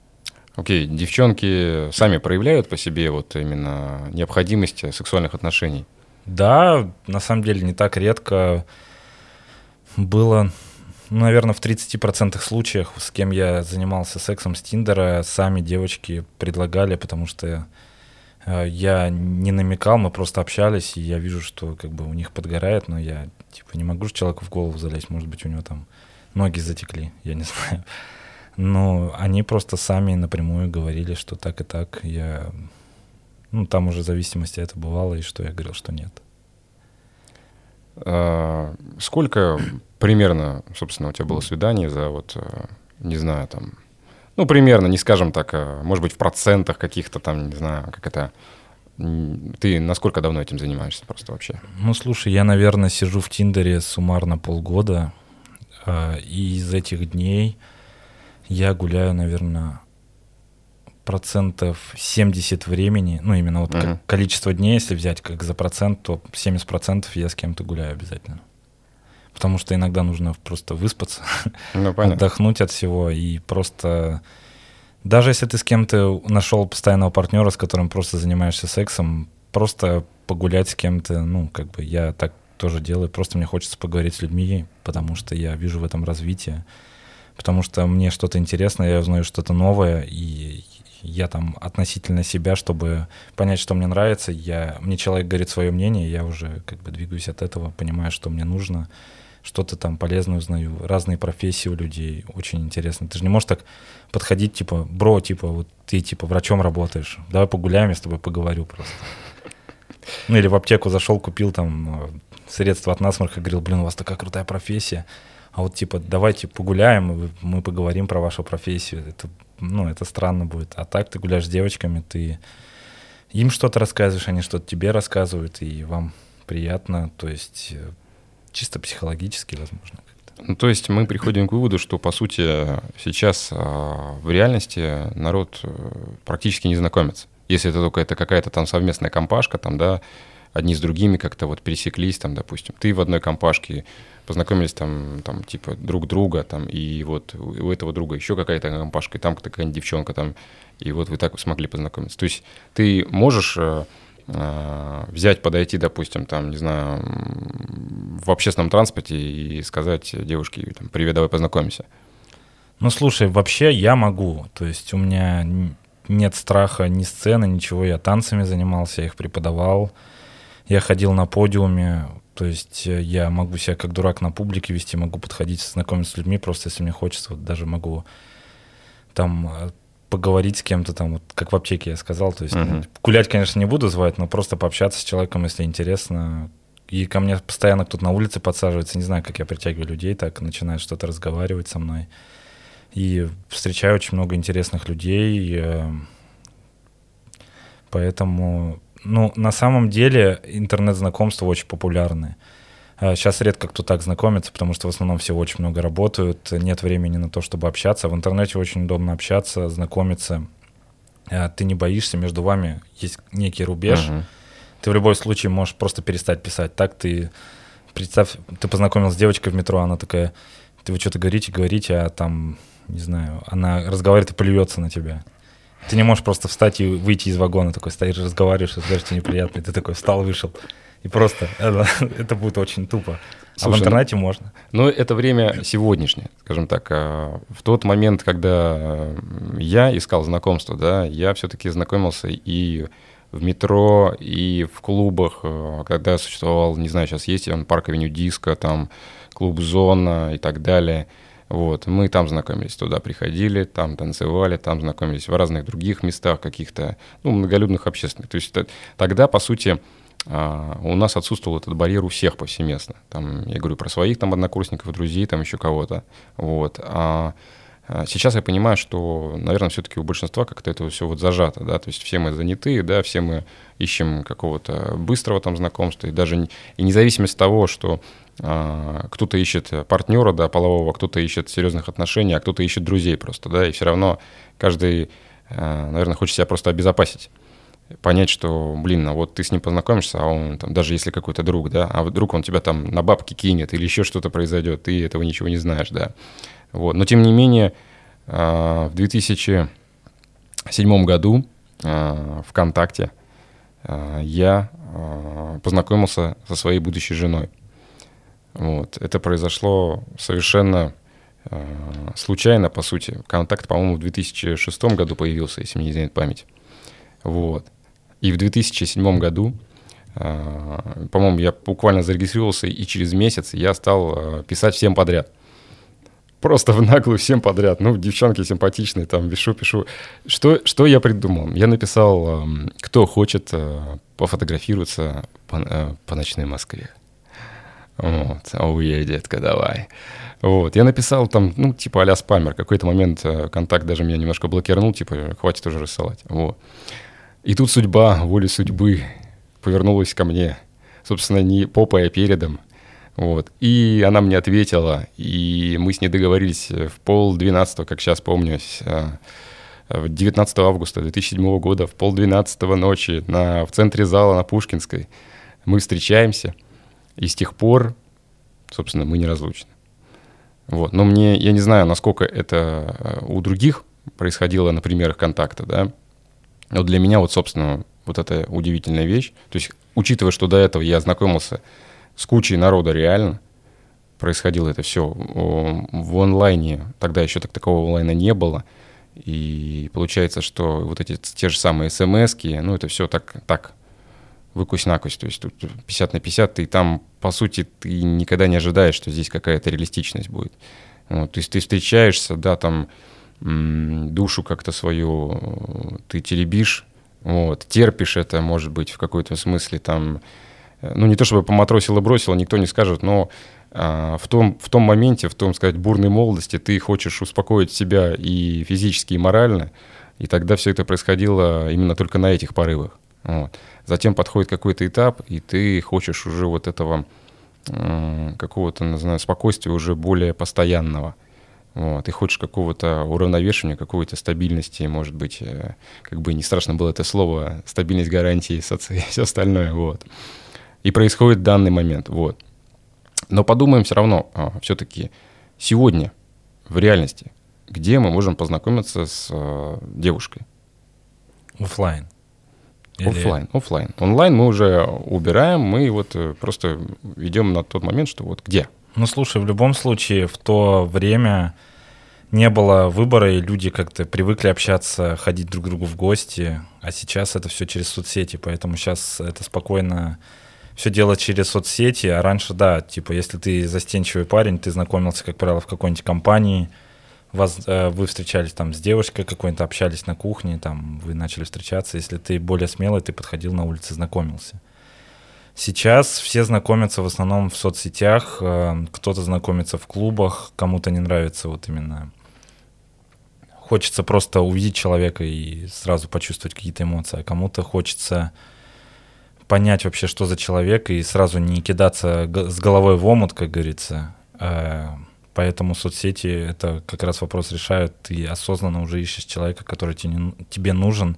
Окей, okay. девчонки сами проявляют по себе вот именно необходимость сексуальных отношений? Да, на самом деле не так редко было, ну, наверное, в 30% случаях, с кем я занимался сексом с Тиндера, сами девочки предлагали, потому что э, я не намекал, мы просто общались, и я вижу, что как бы у них подгорает, но я типа не могу же человеку в голову залезть, может быть, у него там ноги затекли, я не знаю. Но они просто сами напрямую говорили, что так и так. Я, ну, там уже в зависимости это бывало, и что я говорил, что нет. А, сколько примерно, собственно, у тебя было свидание за вот, э, не знаю, там, ну, примерно, не скажем так, а, может быть, в процентах каких-то там, не знаю, как это... Ты насколько давно этим занимаешься просто вообще? Ну, слушай, я, наверное, сижу в Тиндере суммарно полгода, а, и из этих дней я гуляю, наверное, процентов 70 времени, ну именно вот uh-huh. количество дней, если взять как за процент, то 70 процентов я с кем-то гуляю обязательно. Потому что иногда нужно просто выспаться, ну, отдохнуть от всего и просто... Даже если ты с кем-то нашел постоянного партнера, с которым просто занимаешься сексом, просто погулять с кем-то, ну, как бы я так тоже делаю, просто мне хочется поговорить с людьми, потому что я вижу в этом развитие, потому что мне что-то интересно, я узнаю что-то новое, и я там относительно себя, чтобы понять, что мне нравится, я, мне человек говорит свое мнение, я уже как бы двигаюсь от этого, понимаю, что мне нужно, что-то там полезное узнаю, разные профессии у людей, очень интересно. Ты же не можешь так подходить, типа, бро, типа, вот ты, типа, врачом работаешь, давай погуляем, я с тобой поговорю просто. Ну или в аптеку зашел, купил там э, средства от насморка, говорил, блин, у вас такая крутая профессия, а вот типа давайте погуляем, мы поговорим про вашу профессию. Это ну, это странно будет. А так ты гуляешь с девочками, ты им что-то рассказываешь, они что-то тебе рассказывают, и вам приятно, то есть э, чисто психологически, возможно. Ну, то есть мы приходим к выводу, что, по сути, сейчас а, в реальности народ э, практически не знакомится. Если это только это какая-то там совместная компашка, там, да, одни с другими как-то вот пересеклись, там, допустим, ты в одной компашке познакомились там, там, типа, друг друга, там, и вот у этого друга еще какая-то компашка, и там какая-нибудь девчонка, там, и вот вы так смогли познакомиться. То есть ты можешь э, э, взять, подойти, допустим, там, не знаю, в общественном транспорте и сказать девушке, там, привет, давай познакомимся. Ну, слушай, вообще я могу, то есть у меня нет страха ни сцены, ничего, я танцами занимался, я их преподавал, я ходил на подиуме, то есть э, я могу себя как дурак на публике вести, могу подходить, знакомиться с людьми, просто если мне хочется, вот даже могу там э, поговорить с кем-то там, вот, как в аптеке я сказал, то есть ну, гулять, конечно, не буду звать, но просто пообщаться с человеком, если интересно. И ко мне постоянно кто-то на улице подсаживается, не знаю, как я притягиваю людей, так начинает что-то разговаривать со мной. И встречаю очень много интересных людей, э, поэтому, ну, на самом деле интернет-знакомства очень популярны. Сейчас редко кто так знакомится, потому что в основном все очень много работают, нет времени на то, чтобы общаться. В интернете очень удобно общаться, знакомиться. Э, Ты не боишься, между вами есть некий рубеж. Мгм. Ты в любой случае можешь просто перестать писать. Так ты, представь, ты познакомился с девочкой в метро, она такая, ты вы что-то говорите, говорите, а там, не знаю, она разговаривает и плюется на тебя. Ты не можешь просто встать и выйти из вагона, такой стоишь, разговариваешь, разговариваешь, тебе неприятно, и ты такой встал, вышел. И просто это, это будет очень тупо. а в Слушай, ну- интернете можно. Но это время сегодняшнее, скажем так. А В тот момент, когда я искал знакомство, да, я все-таки знакомился и в метро, и в клубах, э, когда существовал, не знаю, сейчас есть он, парк Авеню Диско, там клуб Зона и так далее. Вот, мы там знакомились, туда приходили, там танцевали, там знакомились в разных других местах каких-то, ну, многолюдных, общественных. То есть это- тогда, по сути, а, у нас отсутствовал этот барьер у всех повсеместно. Там, я говорю про своих там однокурсников, друзей, там еще кого-то. Вот. А а сейчас я понимаю, что, наверное, все-таки у большинства как-то это все вот зажато, да, то есть все мы заняты, да, все мы ищем какого-то быстрого там знакомства, и даже и независимость того, что кто-то ищет партнера, да, полового, кто-то ищет серьезных отношений, а кто-то ищет друзей просто, да, и все равно каждый, а, наверное, хочет себя просто обезопасить понять, что, блин, а вот ты с ним познакомишься, а он там, даже если какой-то друг, да, а вдруг он тебя там на бабки кинет или еще что-то произойдет, ты этого ничего не знаешь, да. Вот. Но тем не менее, а, в 2007 году а, ВКонтакте а, я а, познакомился со своей будущей женой. Вот. Это произошло совершенно а, случайно, по сути. Контакт, по-моему, в 2006 году появился, если мне не изменяет память. Вот. И в 2007 году, а, по-моему, я буквально зарегистрировался, и через месяц я стал а, писать всем подряд. Просто в наглую всем подряд. Ну, девчонки симпатичные, там, пишу, пишу. Что, что я придумал? Я написал, ам, кто хочет а, пофотографироваться по, а, по ночной Москве. Вот, ой, детка, давай. Вот, я написал там, ну, типа а-ля спамер. Какой-то момент э, контакт даже меня немножко блокировал, типа, хватит уже рассылать. Вот. И тут судьба, воля судьбы повернулась ко мне. Собственно, не попой, а передом. Вот. И она мне ответила, и мы с ней договорились в пол двенадцатого, как сейчас помню, с, а, в 19 августа 2007 года, в пол двенадцатого ночи на, в центре зала на Пушкинской. Мы встречаемся, и с тех пор, собственно, мы неразлучны. Вот. Но мне, я не знаю, насколько это э, у других происходило на примерах контакта, да. Но для меня вот, собственно, вот эта удивительная вещь. То есть, учитывая, что до этого я знакомился с кучей народа реально, происходило это все в онлайне. Тогда еще так такого онлайна не было. И получается, что вот эти те же самые смс ну, это все так, так выкусь-накусь. То есть тут 50 на 50, и там, по сути, ты никогда не ожидаешь, что здесь какая-то реалистичность будет. Вот, то есть ты встречаешься, да, там душу как-то свою э, ты теребишь, вот, терпишь это, может быть, в какой-то смысле там, э, ну, не то чтобы поматросил и бросил, никто не скажет, но а, в, том, в том моменте, в том, сказать, бурной молодости ты хочешь успокоить себя и физически, и морально, и тогда все это происходило именно только на этих порывах. Вот. Затем подходит какой-то этап, и ты хочешь уже вот этого какого-то, не знаю, спокойствия уже более постоянного. Вот. Ты хочешь какого-то уравновешивания, какой-то стабильности, может быть, э, как бы не страшно было это слово, стабильность гарантии, соци и все остальное. Вот. И происходит данный момент. Вот. Но подумаем все равно, а, все-таки сегодня, в реальности, где мы можем познакомиться с а, девушкой? Оффлайн. Или- Оффлайн, оффлайн. Онлайн мы уже убираем, мы вот э, просто идем на тот момент, что вот где. Ну, слушай, в любом случае, в то время не было выбора, и люди как-то привыкли общаться, ходить друг к другу в гости, а сейчас это все через соцсети, поэтому сейчас это спокойно все делать через соцсети, а раньше, да, типа, если ты застенчивый парень, ты знакомился, как правило, в какой-нибудь компании, вас, э, вы встречались там с девушкой какой-то, общались на кухне, там вы начали встречаться. Если ты более смелый, ты подходил на улице, знакомился. Сейчас все знакомятся в основном в соцсетях, э, кто-то знакомится в клубах, кому-то не нравится вот именно. Хочется просто увидеть человека и сразу почувствовать какие-то эмоции, а кому-то хочется понять вообще, что за человек, и сразу не кидаться с головой в омут, как говорится. Поэтому соцсети это как раз вопрос решают. Ты осознанно уже ищешь человека, который тебе нужен,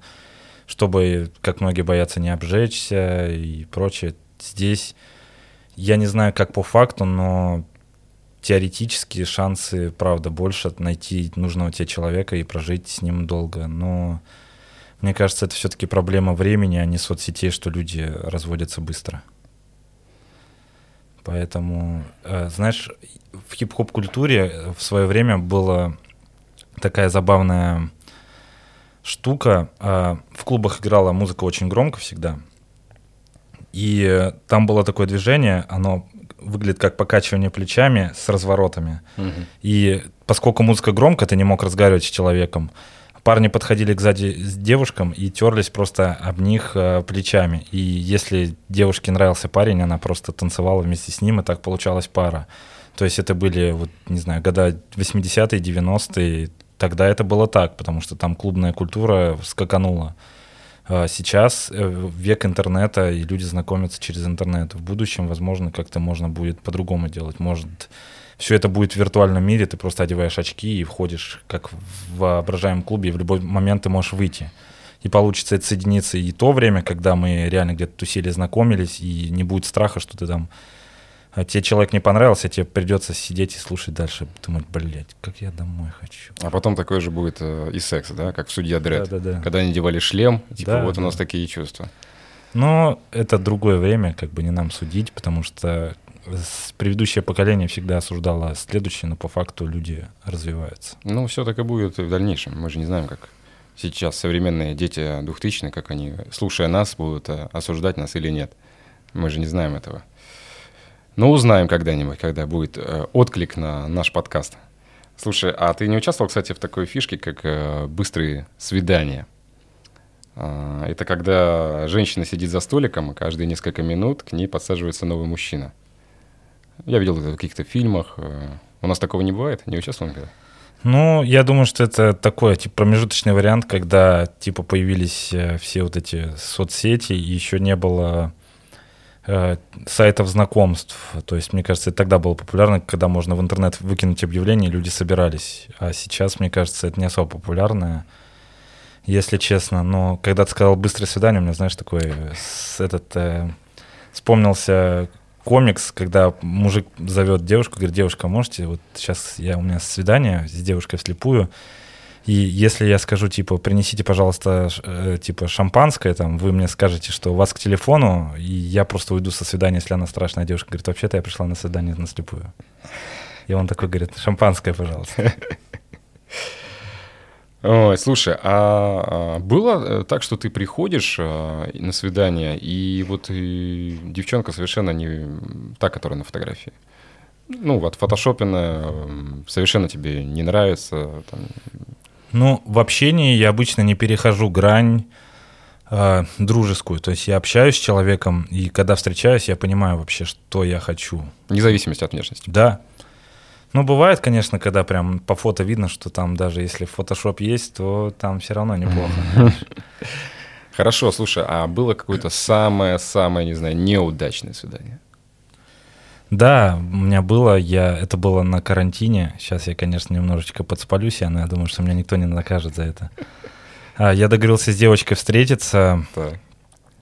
чтобы, как многие боятся, не обжечься и прочее здесь я не знаю, как по факту, но теоретически шансы, правда, больше найти нужного тебе человека и прожить с ним долго. Но мне кажется, это все-таки проблема времени, а не соцсетей, что люди разводятся быстро. Поэтому, э, знаешь, в хип-хоп культуре в свое время была такая забавная штука. Э, в клубах играла музыка очень громко всегда. И там было такое движение, оно выглядит как покачивание плечами с разворотами. Угу. И поскольку музыка громко, ты не мог разговаривать с человеком. Парни подходили сзади с девушкам и терлись просто об них э, плечами. И если девушке нравился парень, она просто танцевала вместе с ним, и так получалась пара. То есть это были, вот, не знаю, года 80-е, 90-е. Тогда это было так, потому что там клубная культура скаканула. А сейчас э, век интернета, и люди знакомятся через интернет. В будущем, возможно, как-то можно будет по-другому делать. Может, все это будет в виртуальном мире, ты просто одеваешь очки и входишь как в воображаемом клубе, и в любой момент ты можешь выйти. И получится это соединиться и то время, когда мы реально где-то тусили, знакомились, и не будет страха, что ты там а тебе человек не понравился, тебе придется сидеть и слушать дальше, думать, блядь, как я домой хочу. А потом такой же будет э, и секс, да, как в «Судья Дред», да, да, да. когда они надевали шлем, типа да, вот да. у нас такие чувства. Но это другое время, как бы не нам судить, потому что предыдущее поколение всегда осуждало следующее, но по факту люди развиваются. Ну, все так и будет в дальнейшем. Мы же не знаем, как сейчас современные дети двухтысячные, как они, слушая нас, будут э, осуждать нас или нет. Мы же не знаем этого. Но узнаем когда-нибудь, когда будет э, отклик на наш подкаст. Слушай, а ты не участвовал, кстати, в такой фишке, как э, быстрые свидания? Э, это когда женщина сидит за столиком, и каждые несколько минут к ней подсаживается новый мужчина. Я видел это в каких-то фильмах. Э, у нас такого не бывает? Не участвовал никогда? Ну, я думаю, что это такой типа промежуточный вариант, когда типа появились э, все вот эти соцсети, и еще не было Э, сайтов знакомств. То есть, мне кажется, это тогда было популярно, когда можно в интернет выкинуть объявление, и люди собирались. А сейчас, мне кажется, это не особо популярно, если честно. Но когда ты сказал «быстрое свидание», у меня, знаешь, такой этот... Э, вспомнился комикс, когда мужик зовет девушку, говорит, девушка, можете, вот сейчас я, у меня свидание с девушкой вслепую, и если я скажу, типа, принесите, пожалуйста, э, типа, шампанское, там, вы мне скажете, что у вас к телефону, и я просто уйду со свидания, если она страшная девушка. Говорит, вообще-то я пришла на свидание на слепую. И он такой говорит, шампанское, пожалуйста. Ой, слушай, а, а было э, так, что ты приходишь а, на свидание, и вот и девчонка совершенно не та, которая на фотографии? Ну, вот фотошопина совершенно тебе не нравится, там, ну, в общении я обычно не перехожу грань э, дружескую. То есть я общаюсь с человеком, и когда встречаюсь, я понимаю вообще, что я хочу. Вне зависимости от внешности. Да. Ну, бывает, конечно, когда прям по фото видно, что там даже если фотошоп есть, то там все равно неплохо. Хорошо, слушай, а было какое-то самое-самое, не знаю, неудачное свидание? Да, у меня было, я, это было на карантине. Сейчас я, конечно, немножечко подспалюсь, но я думаю, что меня никто не накажет за это. А, я договорился с девочкой встретиться. Так.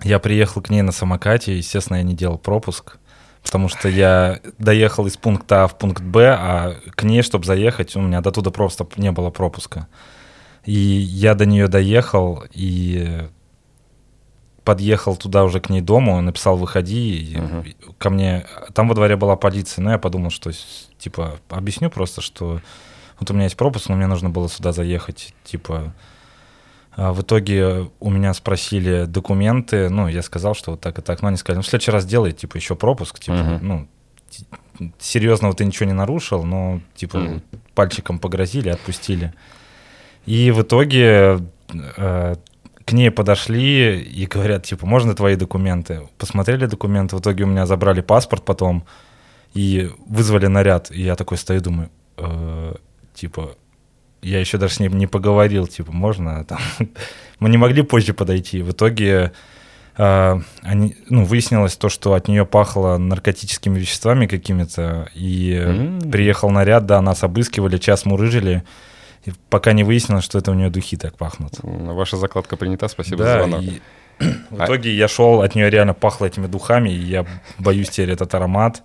Я приехал к ней на самокате, естественно, я не делал пропуск, потому что я доехал из пункта А в пункт Б, а к ней, чтобы заехать, у меня до туда просто не было пропуска. И я до нее доехал, и подъехал туда уже к ней дому, написал «выходи», угу. ко мне, там во дворе была полиция, но я подумал, что, типа, объясню просто, что вот у меня есть пропуск, но мне нужно было сюда заехать, типа, в итоге у меня спросили документы, ну, я сказал, что вот так и так, но они сказали, ну, в следующий раз делай, типа, еще пропуск, типа, угу. ну, серьезного ты ничего не нарушил, но типа mm. пальчиком погрозили, отпустили. И в итоге э, к ней подошли и говорят, типа, можно твои документы? Посмотрели документы, в итоге у меня забрали паспорт потом и вызвали наряд. И я такой стою, думаю, э, типа, я еще даже с ним не поговорил, типа, можно там... Мы не могли позже подойти. В итоге э, они, ну, выяснилось то, что от нее пахло наркотическими веществами какими-то, и mm-hmm. приехал наряд, да, нас обыскивали, час мурыжили, и пока не выяснилось, что это у нее духи так пахнут. Ваша закладка принята, спасибо да, за звонок. И... В итоге я шел, от нее реально пахло этими духами, и я боюсь теперь этот аромат.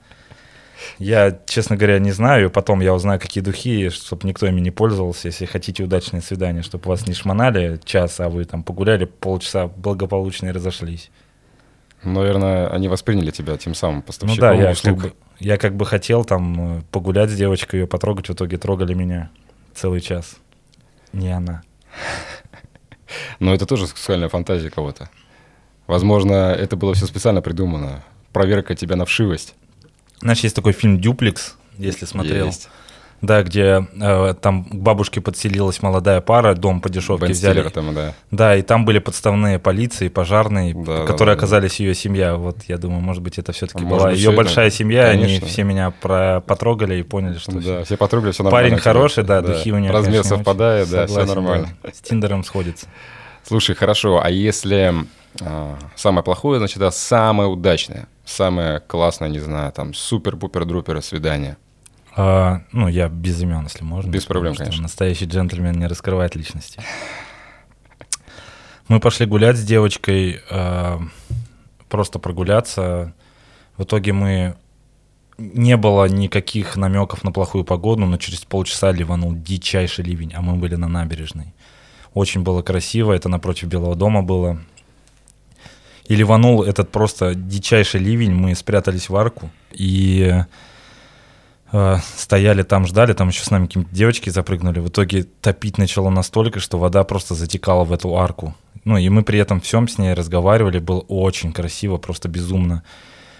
Я, честно говоря, не знаю. Потом я узнаю, какие духи, чтобы никто ими не пользовался. Если хотите удачное свидание, чтобы вас не шмонали час, а вы там погуляли полчаса благополучно и разошлись. Наверное, они восприняли тебя тем самым поставщиком ну да, я как, бы, я как бы хотел там э, погулять с девочкой, ее потрогать, в итоге трогали меня целый час. Не она. Но это тоже сексуальная фантазия кого-то. Возможно, это было все специально придумано. Проверка тебя на вшивость. Знаешь, есть такой фильм «Дюплекс», если смотрел. Есть. Да, где э, там к бабушке подселилась молодая пара, дом по дешевке Бен взяли. Там, да. да, и там были подставные полиции, пожарные, да, которые да, оказались да. ее семья. Вот я думаю, может быть, это все-таки а была ее большая это... семья, Конечно. они все меня про потрогали и поняли, что да, все, все потрогали, все нормально. Парень хороший, да, да, духи у него. Размер совпадает, да, Согласен, все нормально. Да. С Тиндером сходится. Слушай, хорошо, а если самое плохое, значит, да, самое удачное, самое классное, не знаю, там супер-пупер-друпер свидание? А, ну, я без имен, если можно. Без проблем, конечно. Настоящий джентльмен не раскрывает личности. Мы пошли гулять с девочкой, э, просто прогуляться. В итоге мы не было никаких намеков на плохую погоду, но через полчаса ливанул дичайший ливень, а мы были на набережной. Очень было красиво, это напротив Белого дома было. И ливанул этот просто дичайший ливень, мы спрятались в арку, и Э, стояли там, ждали, там еще с нами какие-то девочки запрыгнули. В итоге топить начало настолько, что вода просто затекала в эту арку. Ну, и мы при этом всем с ней разговаривали, было очень красиво, просто безумно.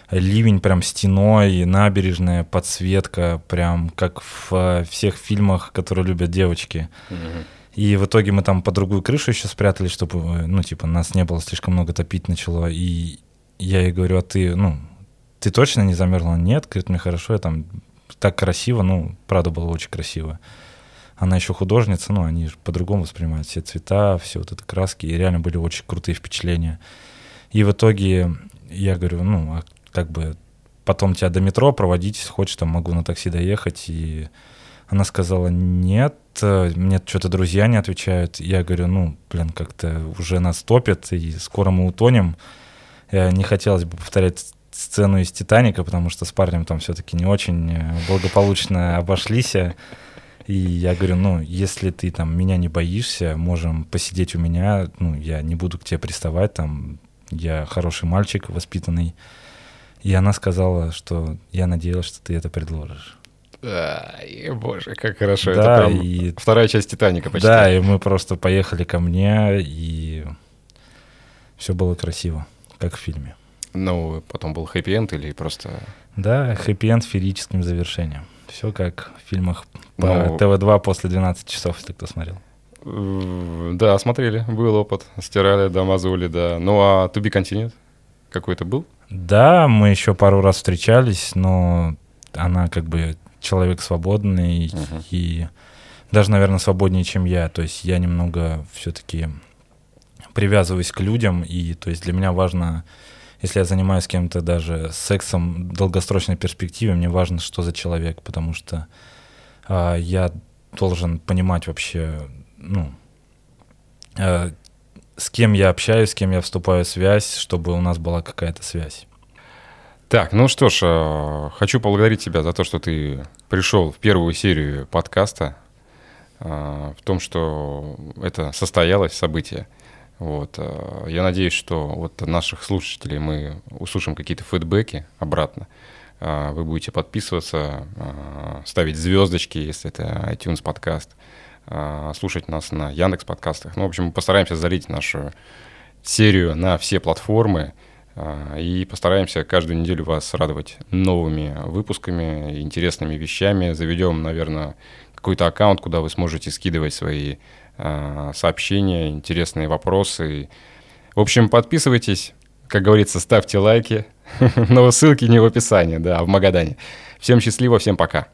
Ливень прям стеной, набережная, подсветка, прям как в э, всех фильмах, которые любят девочки. И в итоге мы там по другую крышу еще спрятали, чтобы, э, ну, типа, нас не было слишком много топить начало. И я ей говорю, а ты, ну, ты точно не замерзла? Нет, говорит, мне хорошо, я там так красиво, ну, правда, было очень красиво. Она еще художница, ну, они же по-другому воспринимают все цвета, все вот это краски, и реально были очень крутые впечатления. И в итоге я говорю, ну, а как бы потом тебя до метро проводить, хочешь, там могу на такси доехать. И она сказала, нет, мне что-то друзья не отвечают. Я говорю, ну, блин, как-то уже нас топят, и скоро мы утонем. Я не хотелось бы повторять сцену из «Титаника», потому что с парнем там все-таки не очень э, благополучно обошлись. И я говорю, ну, если ты там меня не боишься, можем посидеть у меня, ну, я не буду к тебе приставать, там, я хороший мальчик, воспитанный. И она сказала, что я надеялась, что ты это предложишь. Ай, боже, как хорошо. Да, это прям и... вторая часть «Титаника» почти. Да, и мы просто поехали ко мне, и все было красиво, как в фильме. Ну, потом был хэппи-энд или просто... Да, хэппи-энд с феерическим завершением. Все как в фильмах по ну, ТВ-2 после 12 часов, если кто смотрел. Да, смотрели, был опыт. Стирали, да, мазули, да. Ну, а To Be Continued какой-то был? Да, мы еще пару раз встречались, но она как бы человек свободный uh-huh. и даже, наверное, свободнее, чем я. То есть я немного все-таки привязываюсь к людям, и то есть для меня важно если я занимаюсь кем-то даже сексом в долгосрочной перспективе, мне важно, что за человек, потому что а, я должен понимать вообще, ну, а, с кем я общаюсь, с кем я вступаю в связь, чтобы у нас была какая-то связь. Так, ну что ж, а, хочу поблагодарить тебя за то, что ты пришел в первую серию подкаста, а, в том, что это состоялось событие. Вот. Э, я надеюсь, что вот от наших слушателей мы услышим какие-то фидбэки обратно. Э, вы будете подписываться, э, ставить звездочки, если это iTunes подкаст, слушать нас на Яндекс подкастах. Ну, в общем, мы постараемся залить нашу серию на все платформы. А, и постараемся каждую неделю вас радовать новыми выпусками, интересными вещами. Заведем, наверное, какой-то аккаунт, куда вы сможете скидывать свои а, сообщения, интересные вопросы. В общем, подписывайтесь, как говорится, ставьте лайки. Но ссылки не в описании, да, а в Магадане. Всем счастливо, всем пока.